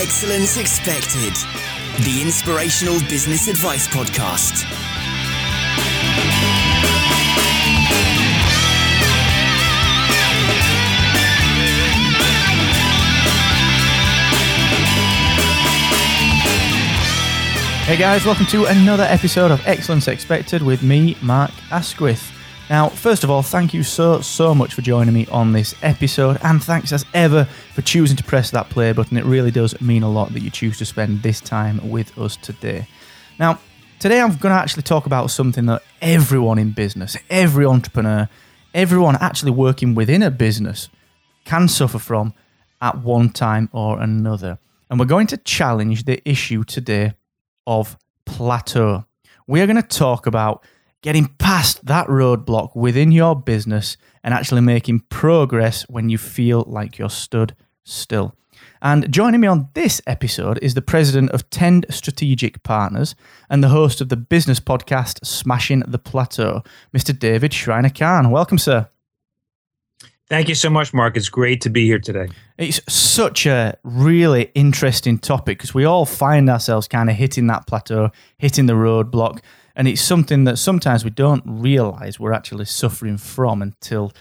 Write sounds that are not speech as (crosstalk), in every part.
Excellence Expected, the inspirational business advice podcast. Hey guys, welcome to another episode of Excellence Expected with me, Mark Asquith. Now, first of all, thank you so, so much for joining me on this episode, and thanks as ever for choosing to press that play button. It really does mean a lot that you choose to spend this time with us today. Now, today I'm going to actually talk about something that everyone in business, every entrepreneur, everyone actually working within a business can suffer from at one time or another. And we're going to challenge the issue today of plateau. We are going to talk about getting past that roadblock within your business and actually making progress when you feel like you're stood still. And joining me on this episode is the president of Tend Strategic Partners and the host of the business podcast Smashing the Plateau, Mr. David Shriner-Cahn. Welcome, sir. Thank you so much, Mark. It's great to be here today. It's such a really interesting topic because we all find ourselves kind of hitting that plateau, hitting the roadblock, and it's something that sometimes we don't realize we're actually suffering from until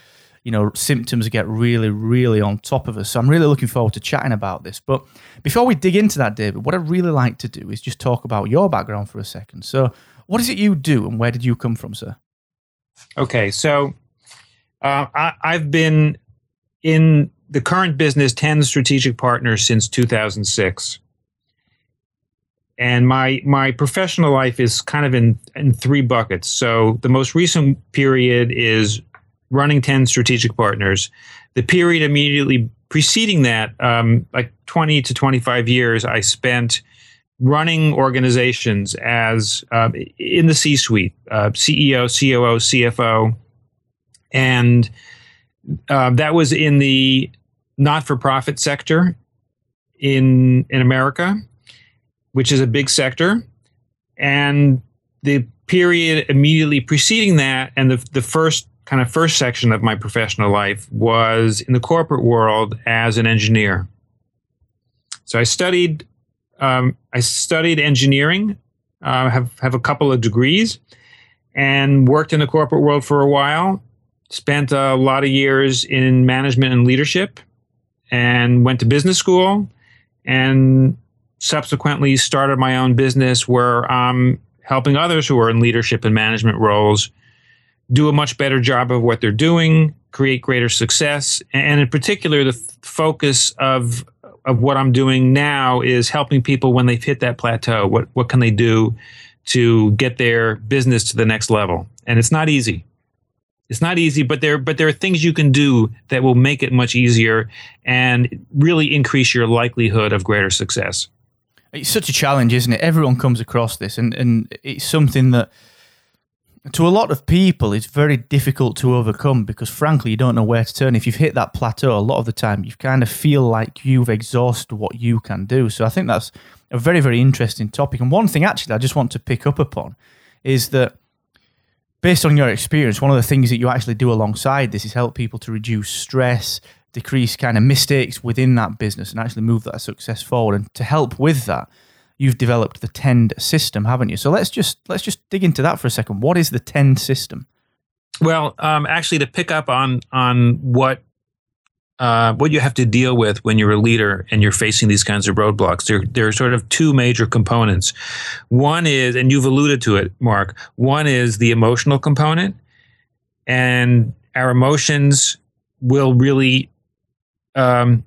you know symptoms get really really on top of us. So i'm really looking forward to chatting about this. But before we dig into that david what i'd really like to do is just talk about your background for a second. So what is it you do and where did you come from sir? Okay so uh, I, i've been in the current business Tend strategic partners since 2006 and my my professional life is kind of in in three buckets. So the most recent period is running Tend strategic partners. The period immediately preceding that, um, like twenty to twenty five years, I spent running organizations as um, in the C suite, uh, CEO, COO, CFO, and uh, that was in the not for profit sector in in America which is a big sector. And the period immediately preceding that, and the, the first kind of first section of my professional life was in the corporate world as an engineer. So I studied, um, I studied engineering, uh, have have a couple of degrees, and worked in the corporate world for a while. Spent a lot of years in management and leadership, and went to business school, and subsequently started my own business where I'm helping others who are in leadership and management roles do a much better job of what they're doing, create greater success, and in particular, the f- focus of of what I'm doing now is helping people when they've hit that plateau. What what can they do to get their business to the next level? And it's not easy. It's not easy, but there but there are things you can do that will make it much easier and really increase your likelihood of greater success. It's such a challenge, isn't it? Everyone comes across this, and, and it's something that to a lot of people it's very difficult to overcome because frankly you don't know where to turn. If you've hit that plateau a lot of the time you kind of feel like you've exhausted what you can do. So i think that's a very very interesting topic. And one thing actually i just want to pick up upon is that based on your experience one of the things that you actually do alongside this is help people to reduce stress decrease kind of mistakes within that business and actually move that success forward. And to help with that, you've developed the Tend system, haven't you? So let's just let's just dig into that for a second. What is the Tend system? Well, um, actually, to pick up on on what uh, what you have to deal with when you're a leader and you're facing these kinds of roadblocks. There, there are sort of two major components. One is, and you've alluded to it, Mark. One is the emotional component, and our emotions will really um,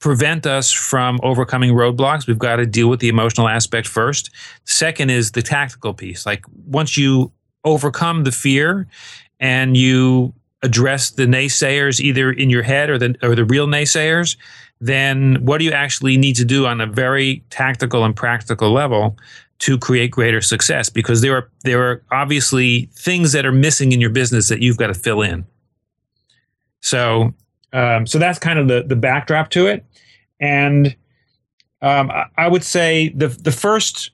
prevent us from overcoming roadblocks. We've got to deal with the emotional aspect first. Second is the tactical piece. Like once you overcome the fear and you address the naysayers either in your head or the or the real naysayers, then what do you actually need to do on a very tactical and practical level to create greater success? Because there are there are obviously things that are missing in your business that you've got to fill in. So um, so that's kind of the the backdrop to it, and um, I, I would say the the first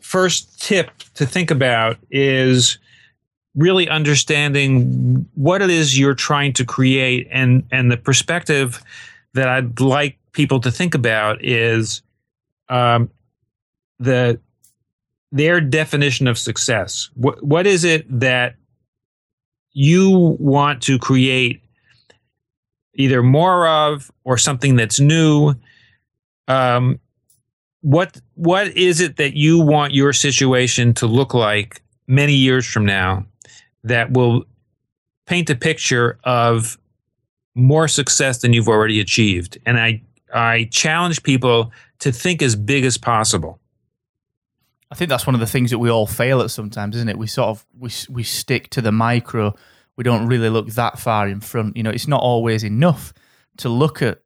first tip to think about is really understanding what it is you're trying to create and and the perspective that I'd like people to think about is um, the their definition of success. What what is it that you want to create either more of or something that's new? Um, what what is it that you want your situation to look like many years from now that will paint a picture of more success than you've already achieved and i i challenge people to think as big as possible I think that's one of the things that we all fail at sometimes, isn't it? We sort of we we stick to the micro. We don't really look that far in front. You know, it's not always enough to look at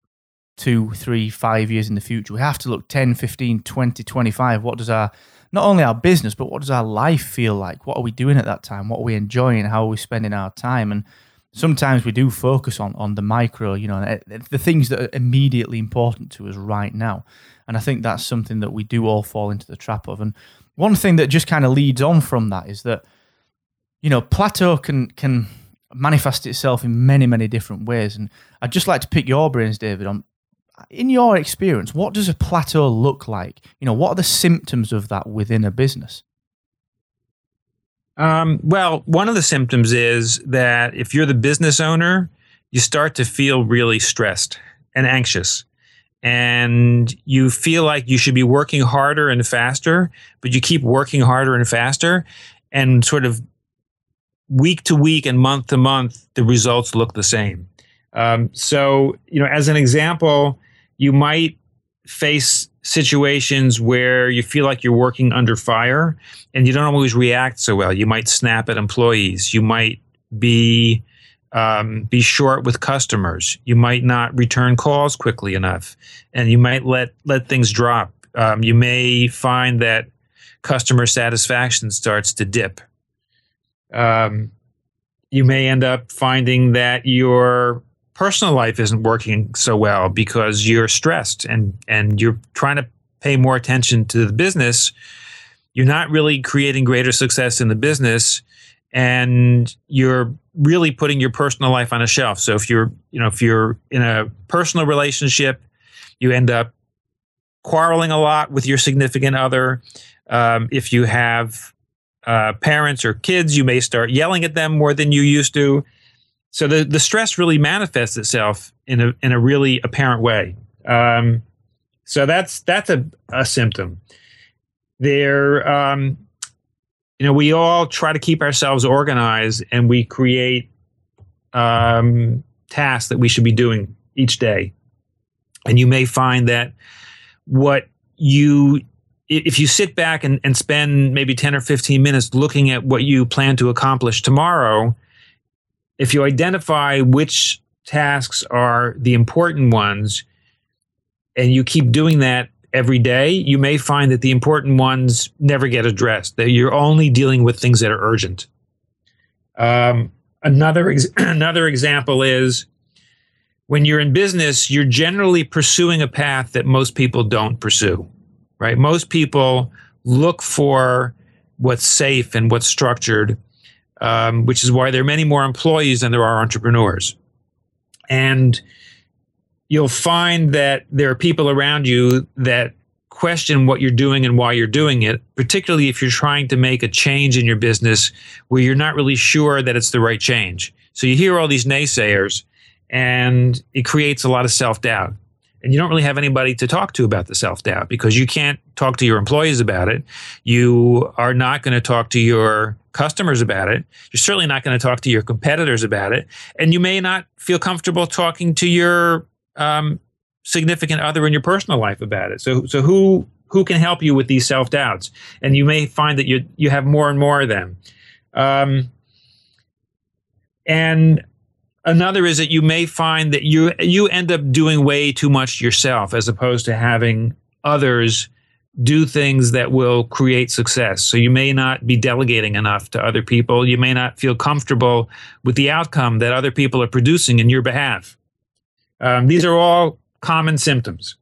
two, three, five years in the future. We have to look 10, 15, 20, 25. What does our not only our business, but what does our life feel like? What are we doing at that time? What are we enjoying? How are we spending our time? And sometimes we do focus on on the micro, you know, eh, the things that are immediately important to us right now. And I think that's something that we do all fall into the trap of. And one thing that just kind of leads on from that is that, you know, plateau can can manifest itself in many, many different ways. And I'd just like to pick your brains, David, on in your experience, what does a plateau look like? You know, what are the symptoms of that within a business? Um, well, one of the symptoms is that if you're the business owner, you start to feel really stressed and anxious and you feel like you should be working harder and faster, but you keep working harder and faster, and sort of week to week and month to month, the results look the same. Um, so, you know, as an example, you might face situations where you feel like you're working under fire and you don't always react so well. You might snap at employees. You might be um, be short with customers. You might not return calls quickly enough, and you might let let things drop. Um, you may find that customer satisfaction starts to dip. Um, you may end up finding that your personal life isn't working so well because you're stressed and and you're trying to pay more attention to the business. You're not really creating greater success in the business and you're really putting your personal life on a shelf. So if you're, you know, if you're in a personal relationship, you end up quarreling a lot with your significant other. Um, if you have uh, parents or kids, you may start yelling at them more than you used to. So the, the stress really manifests itself in a in a really apparent way. Um, so that's that's a, a symptom. There, um, you know, we all try to keep ourselves organized and we create um, tasks that we should be doing each day. And you may find that what you, if you sit back and, and spend maybe 10 or 15 minutes looking at what you plan to accomplish tomorrow, if you identify which tasks are the important ones and you keep doing that every day, you may find that the important ones never get addressed, that you're only dealing with things that are urgent. Um, another, ex- (clears throat) another example is when you're in business, you're generally pursuing a path that most people don't pursue, right? Most people look for what's safe and what's structured, um, which is why there are many more employees than there are entrepreneurs. And you'll find that there are people around you that question what you're doing and why you're doing it, particularly if you're trying to make a change in your business where you're not really sure that it's the right change. So you hear all these naysayers and it creates a lot of self doubt. And you don't really have anybody to talk to about the self doubt because you can't talk to your employees about it. You are not going to talk to your customers about it. You're certainly not going to talk to your competitors about it. And you may not feel comfortable talking to your um, significant other in your personal life about it. So, so who who can help you with these self doubts? And you may find that you you have more and more of them. Um, and another is that you may find that you you end up doing way too much yourself as opposed to having others do things that will create success. So you may not be delegating enough to other people. You may not feel comfortable with the outcome that other people are producing in your behalf. Um, these are all common symptoms.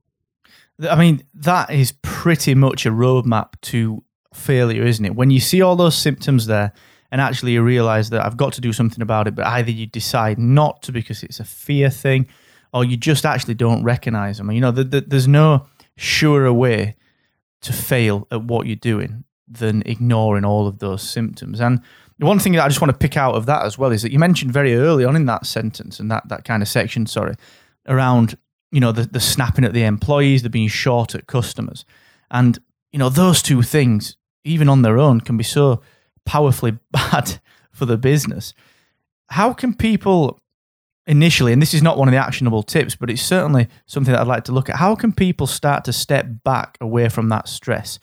I mean, that is pretty much a roadmap to failure, isn't it? When you see all those symptoms there and actually you realize that I've got to do something about it, but either you decide not to because it's a fear thing or you just actually don't recognize them. You know, the, the, there's no surer way to fail at what you're doing than ignoring all of those symptoms. And the one thing that I just want to pick out of that as well is that you mentioned very early on in that sentence and that, that kind of section, sorry, around, you know, the, the snapping at the employees, the being short at customers. And, you know, those two things, even on their own, can be so powerfully (laughs) bad for the business. How can people initially, and this is not one of the actionable tips, but it's certainly something that I'd like to look at. How can people start to step back away from that stress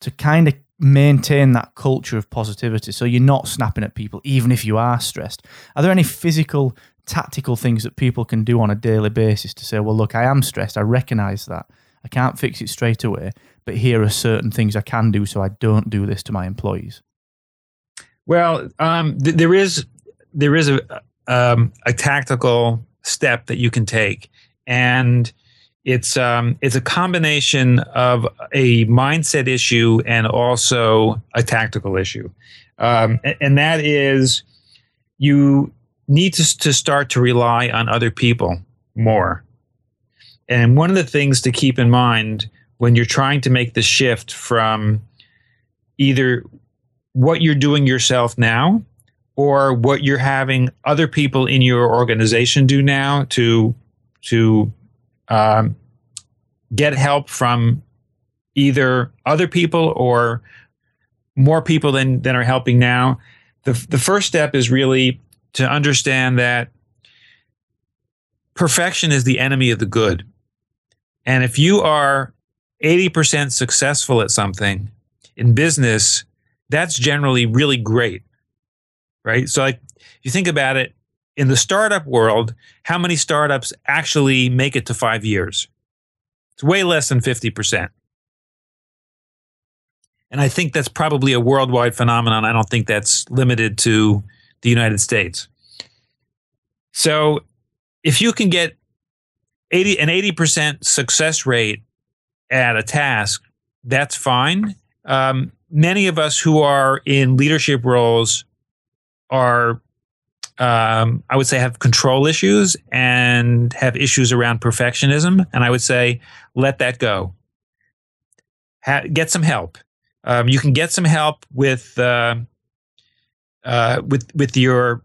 to kind of maintain that culture of positivity so you're not snapping at people even if you are stressed? Are there any physical, tactical things that people can do on a daily basis to say, well, look, I am stressed. I recognize that. I can't fix it straight away, but here are certain things I can do so I don't do this to my employees? Well, um, th- there is there is a um, a tactical step that you can take, and it's um, it's a combination of a mindset issue and also a tactical issue, um, and, and, that is you need to, to start to rely on other people more. And one of the things to keep in mind when you're trying to make the shift from either what you're doing yourself now or what you're having other people in your organization do now to to um, get help from either other people or more people than than are helping now. The the first step is really to understand that perfection is the enemy of the good. And if you are 80% successful at something in business, that's generally really great right? So, like, if you think about it in the startup world, how many startups actually make it to five years? It's way less than 50%. And I think that's probably a worldwide phenomenon. I don't think that's limited to the United States. So, if you can get 80 an 80% success rate at a task, that's fine. Um, many of us who are in leadership roles are um, I would say have control issues and have issues around perfectionism, and I would say let that go. Ha- get some help. Um, you can get some help with uh, uh, with with your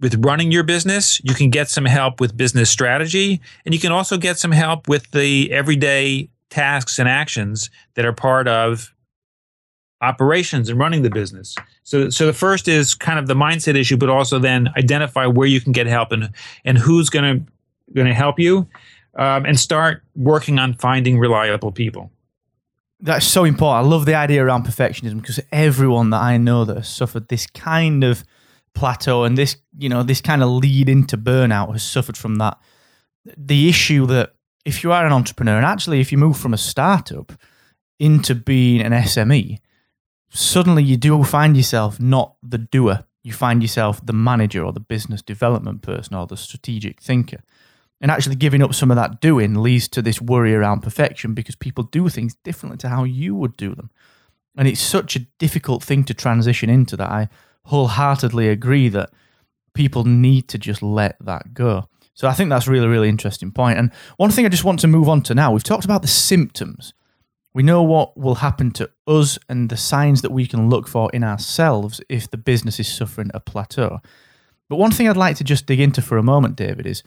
with running your business. You can get some help with business strategy, and you can also get some help with the everyday tasks and actions that are part of operations and running the business. So, so the first is kind of the mindset issue, but also then identify where you can get help and and who's going to going to help you, um, and start working on finding reliable people. That's so important. I love the idea around perfectionism because everyone that I know that has suffered this kind of plateau and this, you know, this kind of lead into burnout has suffered from that. The issue that if you are an entrepreneur and actually if you move from a startup into being an SME, suddenly you do find yourself not the doer. You find yourself the manager or the business development person or the strategic thinker. And actually giving up some of that doing leads to this worry around perfection because people do things differently to how you would do them. And it's such a difficult thing to transition into that I wholeheartedly agree that people need to just let that go. So I think that's really, really interesting point. And one thing I just want to move on to now, we've talked about the symptoms we know what will happen to us and the signs that we can look for in ourselves if the business is suffering a plateau. But one thing I'd like to just dig into for a moment, David, is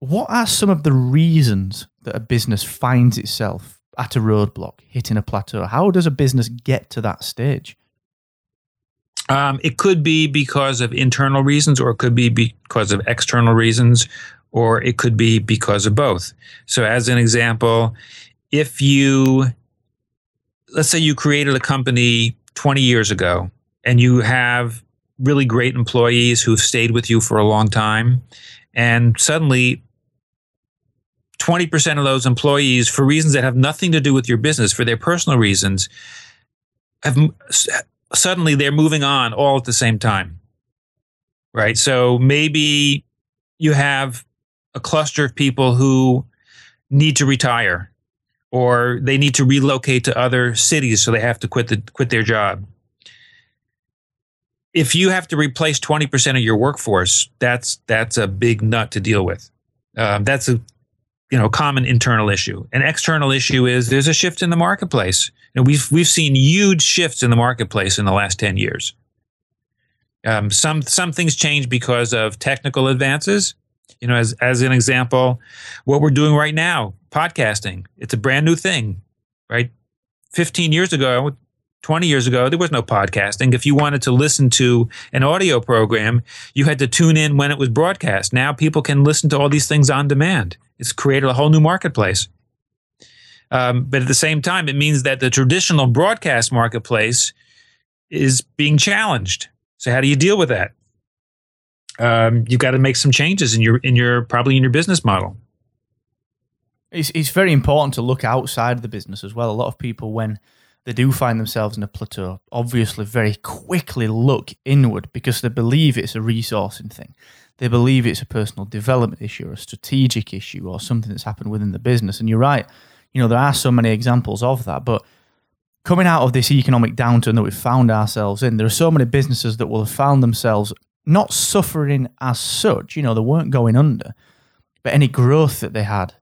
what are some of the reasons that a business finds itself at a roadblock, hitting a plateau? How does a business get to that stage? Um, it could be because of internal reasons, or it could be because of external reasons, or it could be because of both. So, as an example, if you let's say you created a company 20 years ago and you have really great employees who've stayed with you for a long time and suddenly 20% of those employees for reasons that have nothing to do with your business for their personal reasons have suddenly they're moving on all at the same time. Right? So maybe you have a cluster of people who need to retire or they need to relocate to other cities, so they have to quit the quit their job. If you have to replace twenty percent of your workforce, that's that's a big nut to deal with. Um, that's a you know common internal issue. An external issue is there's a shift in the marketplace. And we've we've seen huge shifts in the marketplace in the last ten years. Um, some some things change because of technical advances. You know, as as an example, what we're doing right now, podcasting. It's a brand new thing, right? Fifteen years ago, 20 years ago, there was no podcasting. If you wanted to listen to an audio program, you had to tune in when it was broadcast. Now people can listen to all these things on demand. It's created a whole new marketplace. Um, but at the same time, it means that the traditional broadcast marketplace is being challenged. So how do you deal with that? Um, you've got to make some changes in your in your probably in your business model. It's it's very important to look outside the business as well. A lot of people when they do find themselves in a plateau, obviously very quickly look inward because they believe it's a resourcing thing. They believe it's a personal development issue or a strategic issue or something that's happened within the business. And you're right, you know, there are so many examples of that. But coming out of this economic downturn that we've found ourselves in, there are so many businesses that will have found themselves not suffering as such, you know, they weren't going under, but any growth that they had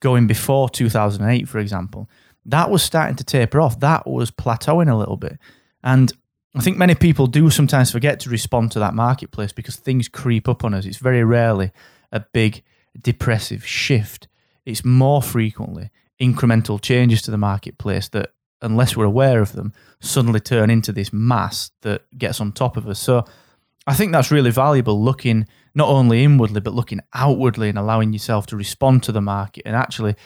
going before 2008, for example, that was starting to taper off. That was plateauing a little bit. And I think many people do sometimes forget to respond to that marketplace because things creep up on us. It's very rarely a big depressive shift. It's more frequently incremental changes to the marketplace that, unless we're aware of them, suddenly turn into this mass that gets on top of us. So I think that's really valuable looking not only inwardly, but looking outwardly and allowing yourself to respond to the market and actually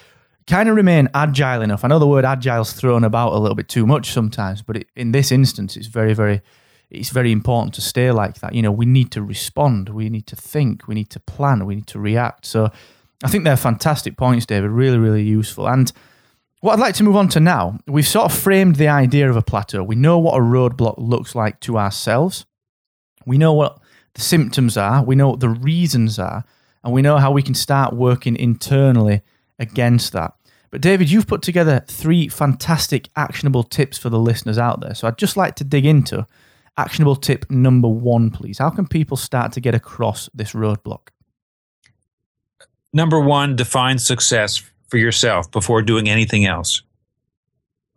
kind of remain agile enough. I know the word agile is thrown about a little bit too much sometimes, but it, in this instance, it's very, very, it's very important to stay like that. You know, we need to respond, we need to think, we need to plan, we need to react. So, I think they're fantastic points, David. Really, really useful. And what I'd like to move on to now, we've sort of framed the idea of a plateau. We know what a roadblock looks like to ourselves. We know what the symptoms are. We know what the reasons are. And we know how we can start working internally against that. But David, you've put together three fantastic actionable tips for the listeners out there. So I'd just like to dig into actionable tip number one, please. How can people start to get across this roadblock? Number one, define success for yourself before doing anything else.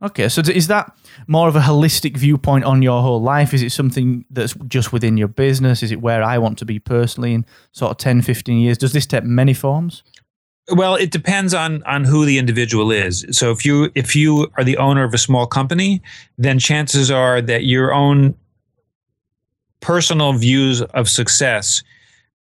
Okay, so is that more of a holistic viewpoint on your whole life? Is it something that's just within your business? Is it where I want to be personally in sort of 10, 15 years? Does this take many forms? Well, it depends on on who the individual is. So if you if you are the owner of a small company, then chances are that your own personal views of success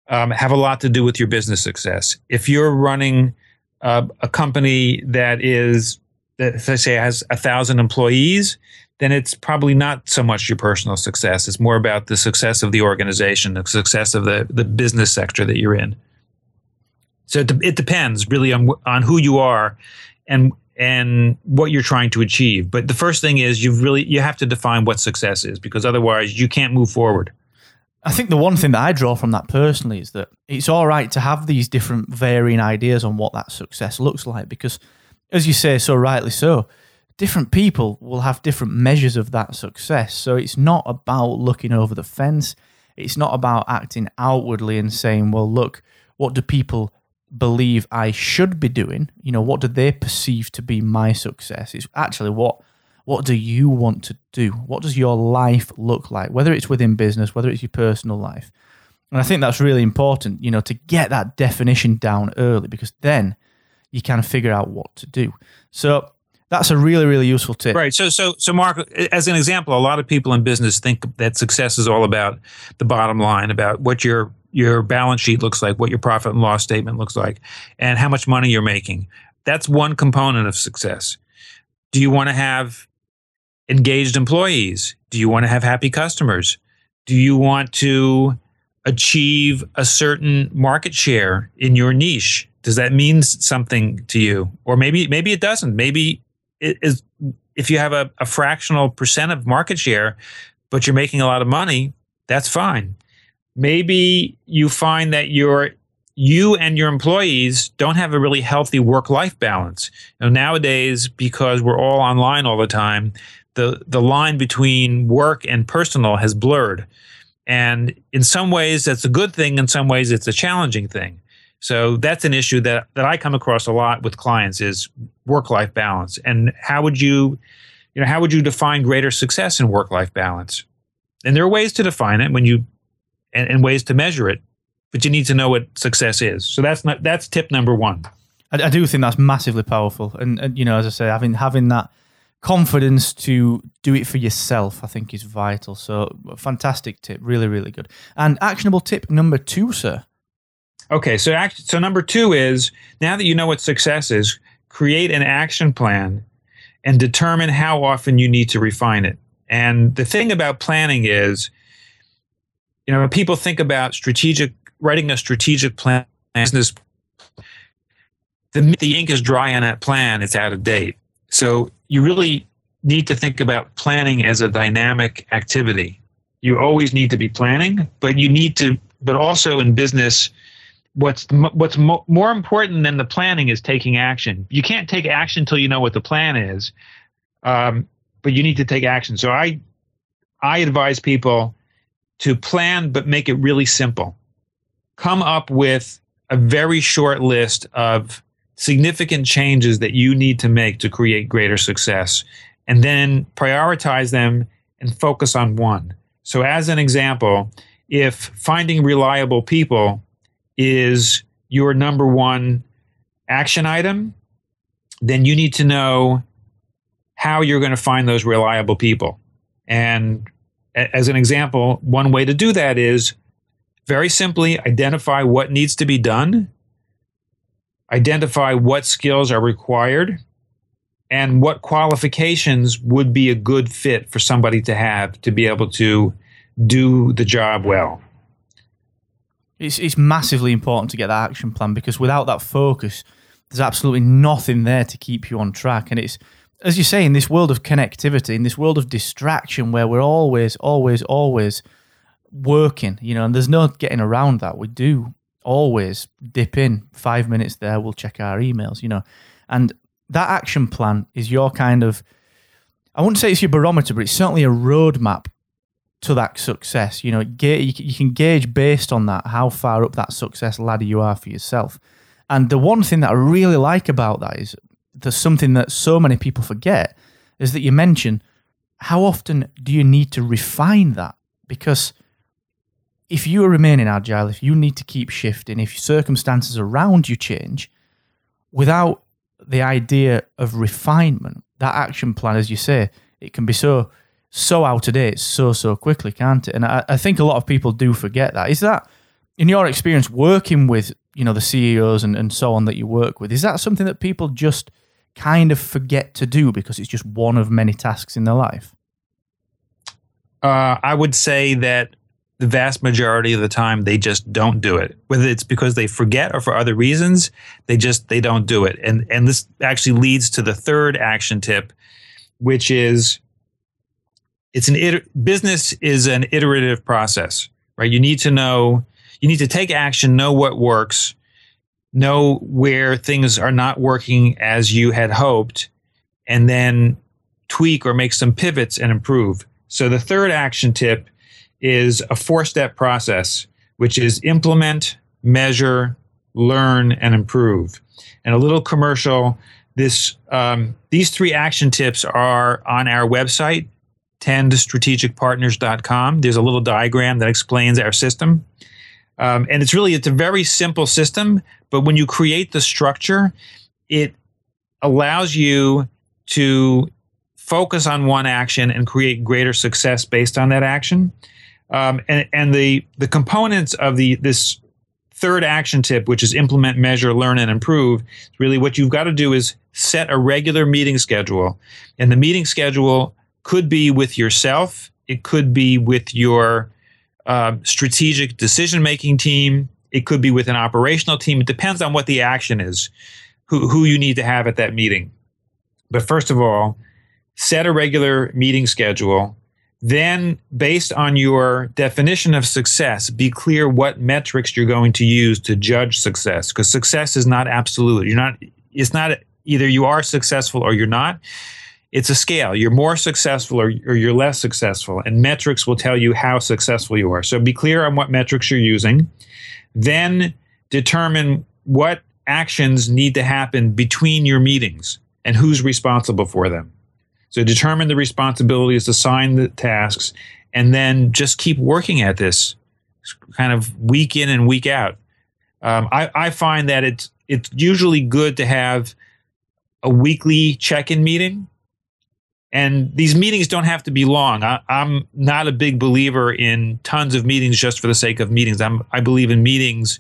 um, have a lot to do with your business success. If you're running uh, a company that is that say has a thousand employees, then it's probably not so much your personal success. It's more about the success of the organization, the success of the the business sector that you're in. So it, it depends really on on who you are and and what you're trying to achieve. But the first thing is you really you have to define what success is because otherwise you can't move forward. I think the one thing that I draw from that personally is that it's all right to have these different varying ideas on what that success looks like because as you say so rightly so, different people will have different measures of that success. So it's not about looking over the fence. It's not about acting outwardly and saying, well, look, what do people believe I should be doing? You know, what do they perceive to be my success? It's actually what what do you want to do? What does your life look like? Whether it's within business, whether it's your personal life. And I think that's really important, you know, to get that definition down early because then you kind of figure out what to do. So that's a really, really useful tip. Right. So, so, so, Mark, as an example, a lot of people in business think that success is all about the bottom line, about what your your balance sheet looks like, what your profit and loss statement looks like, and how much money you're making. That's one component of success. Do you want to have engaged employees? Do you want to have happy customers? Do you want to achieve a certain market share in your niche? Does that mean something to you? Or maybe maybe it doesn't. Maybe it is if you have a, a fractional percent of market share, but you're making a lot of money, that's fine. Maybe you find that your you and your employees don't have a really healthy work-life balance. You know, nowadays, because we're all online all the time, the the line between work and personal has blurred. And in some ways, that's a good thing. In some ways, it's a challenging thing. So that's an issue that, that I come across a lot with clients is work-life balance. And how would you, you know, how would you define greater success in work-life balance? And there are ways to define it when you and, and ways to measure it, but you need to know what success is. So that's not that's tip number one. I, I do think that's massively powerful, and, and you know, as I say, having having that confidence to do it for yourself, I think, is vital. So, fantastic tip, really, really good. And actionable tip number two, sir. Okay, so act, so number two is now that you know what success is, create an action plan and determine how often you need to refine it. And the thing about planning is, you know, people think about strategic writing a strategic plan, business, the the ink is dry on that plan, it's out of date. So you really need to think about planning as a dynamic activity. You always need to be planning, but you need to, but also in business, what's what's mo- more important than the planning is taking action. You can't take action until you know what the plan is, um, but you need to take action. So I I advise people to plan, but make it really simple. Come up with a very short list of significant changes that you need to make to create greater success, and then prioritize them and focus on one. So, as an example, if finding reliable people is your number one action item, then you need to know how you're going to find those reliable people. And as an example, one way to do that is very simply identify what needs to be done identify what skills are required and what qualifications would be a good fit for somebody to have to be able to do the job well. It's, it's massively important to get that action plan because without that focus, there's absolutely nothing there to keep you on track. And it's, as you say, in this world of connectivity, in this world of distraction where we're always, always, always working, you know, and there's no getting around that. We do always dip in five minutes there. We'll check our emails, you know, and that action plan is your kind of, I wouldn't say it's your barometer, but it's certainly a roadmap to that success. You know, you can gauge based on that how far up that success ladder you are for yourself. And the one thing that I really like about that is there's something that so many people forget is that you mention how often do you need to refine that? Because if you are remaining agile, if you need to keep shifting, if circumstances around you change, without the idea of refinement, that action plan, as you say, it can be so so out of date so so quickly, can't it? And I, I think a lot of people do forget that. Is that in your experience working with you know the CEOs and, and so on that you work with? Is that something that people just kind of forget to do because it's just one of many tasks in their life? Uh, I would say that the vast majority of the time they just don't do it whether it's because they forget or for other reasons they just they don't do it and and this actually leads to the third action tip which is it's an iter- business is an iterative process right you need to know you need to take action know what works know where things are not working as you had hoped and then tweak or make some pivots and improve so the third action tip is a four step process, which is implement, measure, learn, and improve. And a little commercial. This um, these three action tips are on our website, tendstrategicpartners.com. There's a little diagram that explains our system. Um, and it's really it's a very simple system, but when you create the structure, it allows you to focus on one action and create greater success based on that action. Um, and and the the components of the this third action tip, which is implement, measure, learn, and improve, really what you've got to do is set a regular meeting schedule. And the meeting schedule could be with yourself, it could be with your uh, strategic decision making team, it could be with an operational team. It depends on what the action is, who, who you need to have at that meeting. But first of all, set a regular meeting schedule then, based on your definition of success, be clear what metrics you're going to use to judge success. Because success is not absolute. You're not. It's not either you are successful or you're not. It's a scale. You're more successful or, or you're less successful, and metrics will tell you how successful you are. So be clear on what metrics you're using. Then determine what actions need to happen between your meetings and who's responsible for them. So determine the responsibilities, assign the tasks, and then just keep working at this kind of week in and week out. Um, I, I find that it's it's usually good to have a weekly check-in meeting and these meetings don't have to be long. I, am not a big believer in tons of meetings just for the sake of meetings. I'm, I believe in meetings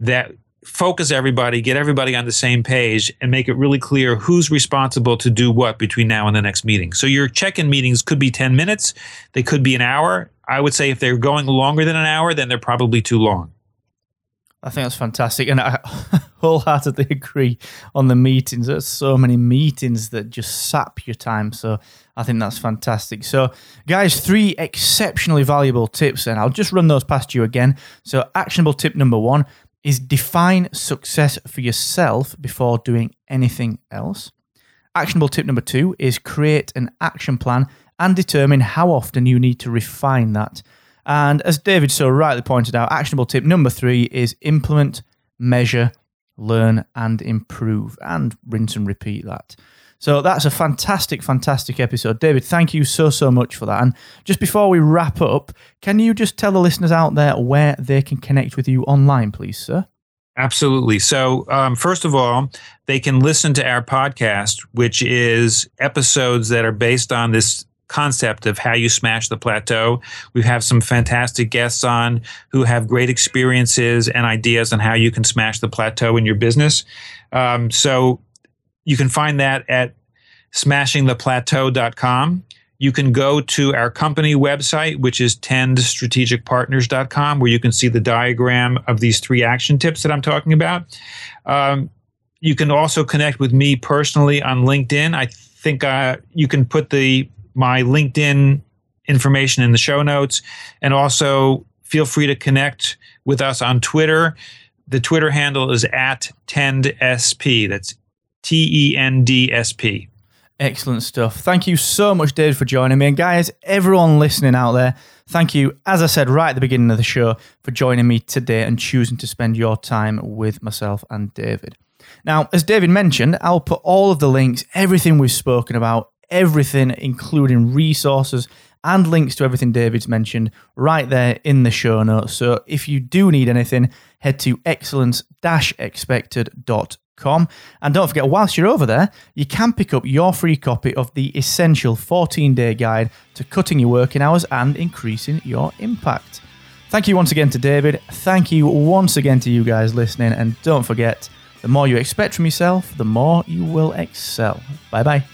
that focus everybody, get everybody on the same page, and make it really clear who's responsible to do what between now and the next meeting. So your check-in meetings could be 10 minutes, they could be an hour. I would say if they're going longer than an hour, then they're probably too long. I think that's fantastic, and I (laughs) wholeheartedly agree on the meetings. There's so many meetings that just sap your time, so I think that's fantastic. So, guys, three exceptionally valuable tips, and I'll just run those past you again. So, actionable tip number one is define success for yourself before doing anything else. Actionable tip number two is create an action plan and determine how often you need to refine that. And as David so rightly pointed out, actionable tip number three is implement, measure, learn, and improve, and rinse and repeat that. So that's a fantastic, fantastic episode. David, thank you so, so much for that. And just before we wrap up, can you just tell the listeners out there where they can connect with you online, please, sir? Absolutely. So, um, first of all, they can listen to our podcast, which is episodes that are based on this concept of how you smash the plateau. We have some fantastic guests on who have great experiences and ideas on how you can smash the plateau in your business. Um, so you can find that at smashingtheplateau.com. You can go to our company website, which is tendstrategicpartners.com, where you can see the diagram of these three action tips that I'm talking about. Um, you can also connect with me personally on LinkedIn. I think uh, you can put the my LinkedIn information in the show notes. And also feel free to connect with us on Twitter. The Twitter handle is at TendSP. That's T E N D S P. Excellent stuff. Thank you so much, David, for joining me. And guys, everyone listening out there, thank you, as I said right at the beginning of the show, for joining me today and choosing to spend your time with myself and David. Now, as David mentioned, I'll put all of the links, everything we've spoken about, everything, including resources and links to everything David's mentioned, right there in the show notes. So if you do need anything, head to excellence expected.com. And don't forget, whilst you're over there, you can pick up your free copy of the essential 14 day guide to cutting your working hours and increasing your impact. Thank you once again to David. Thank you once again to you guys listening. And don't forget, the more you expect from yourself, the more you will excel. Bye bye.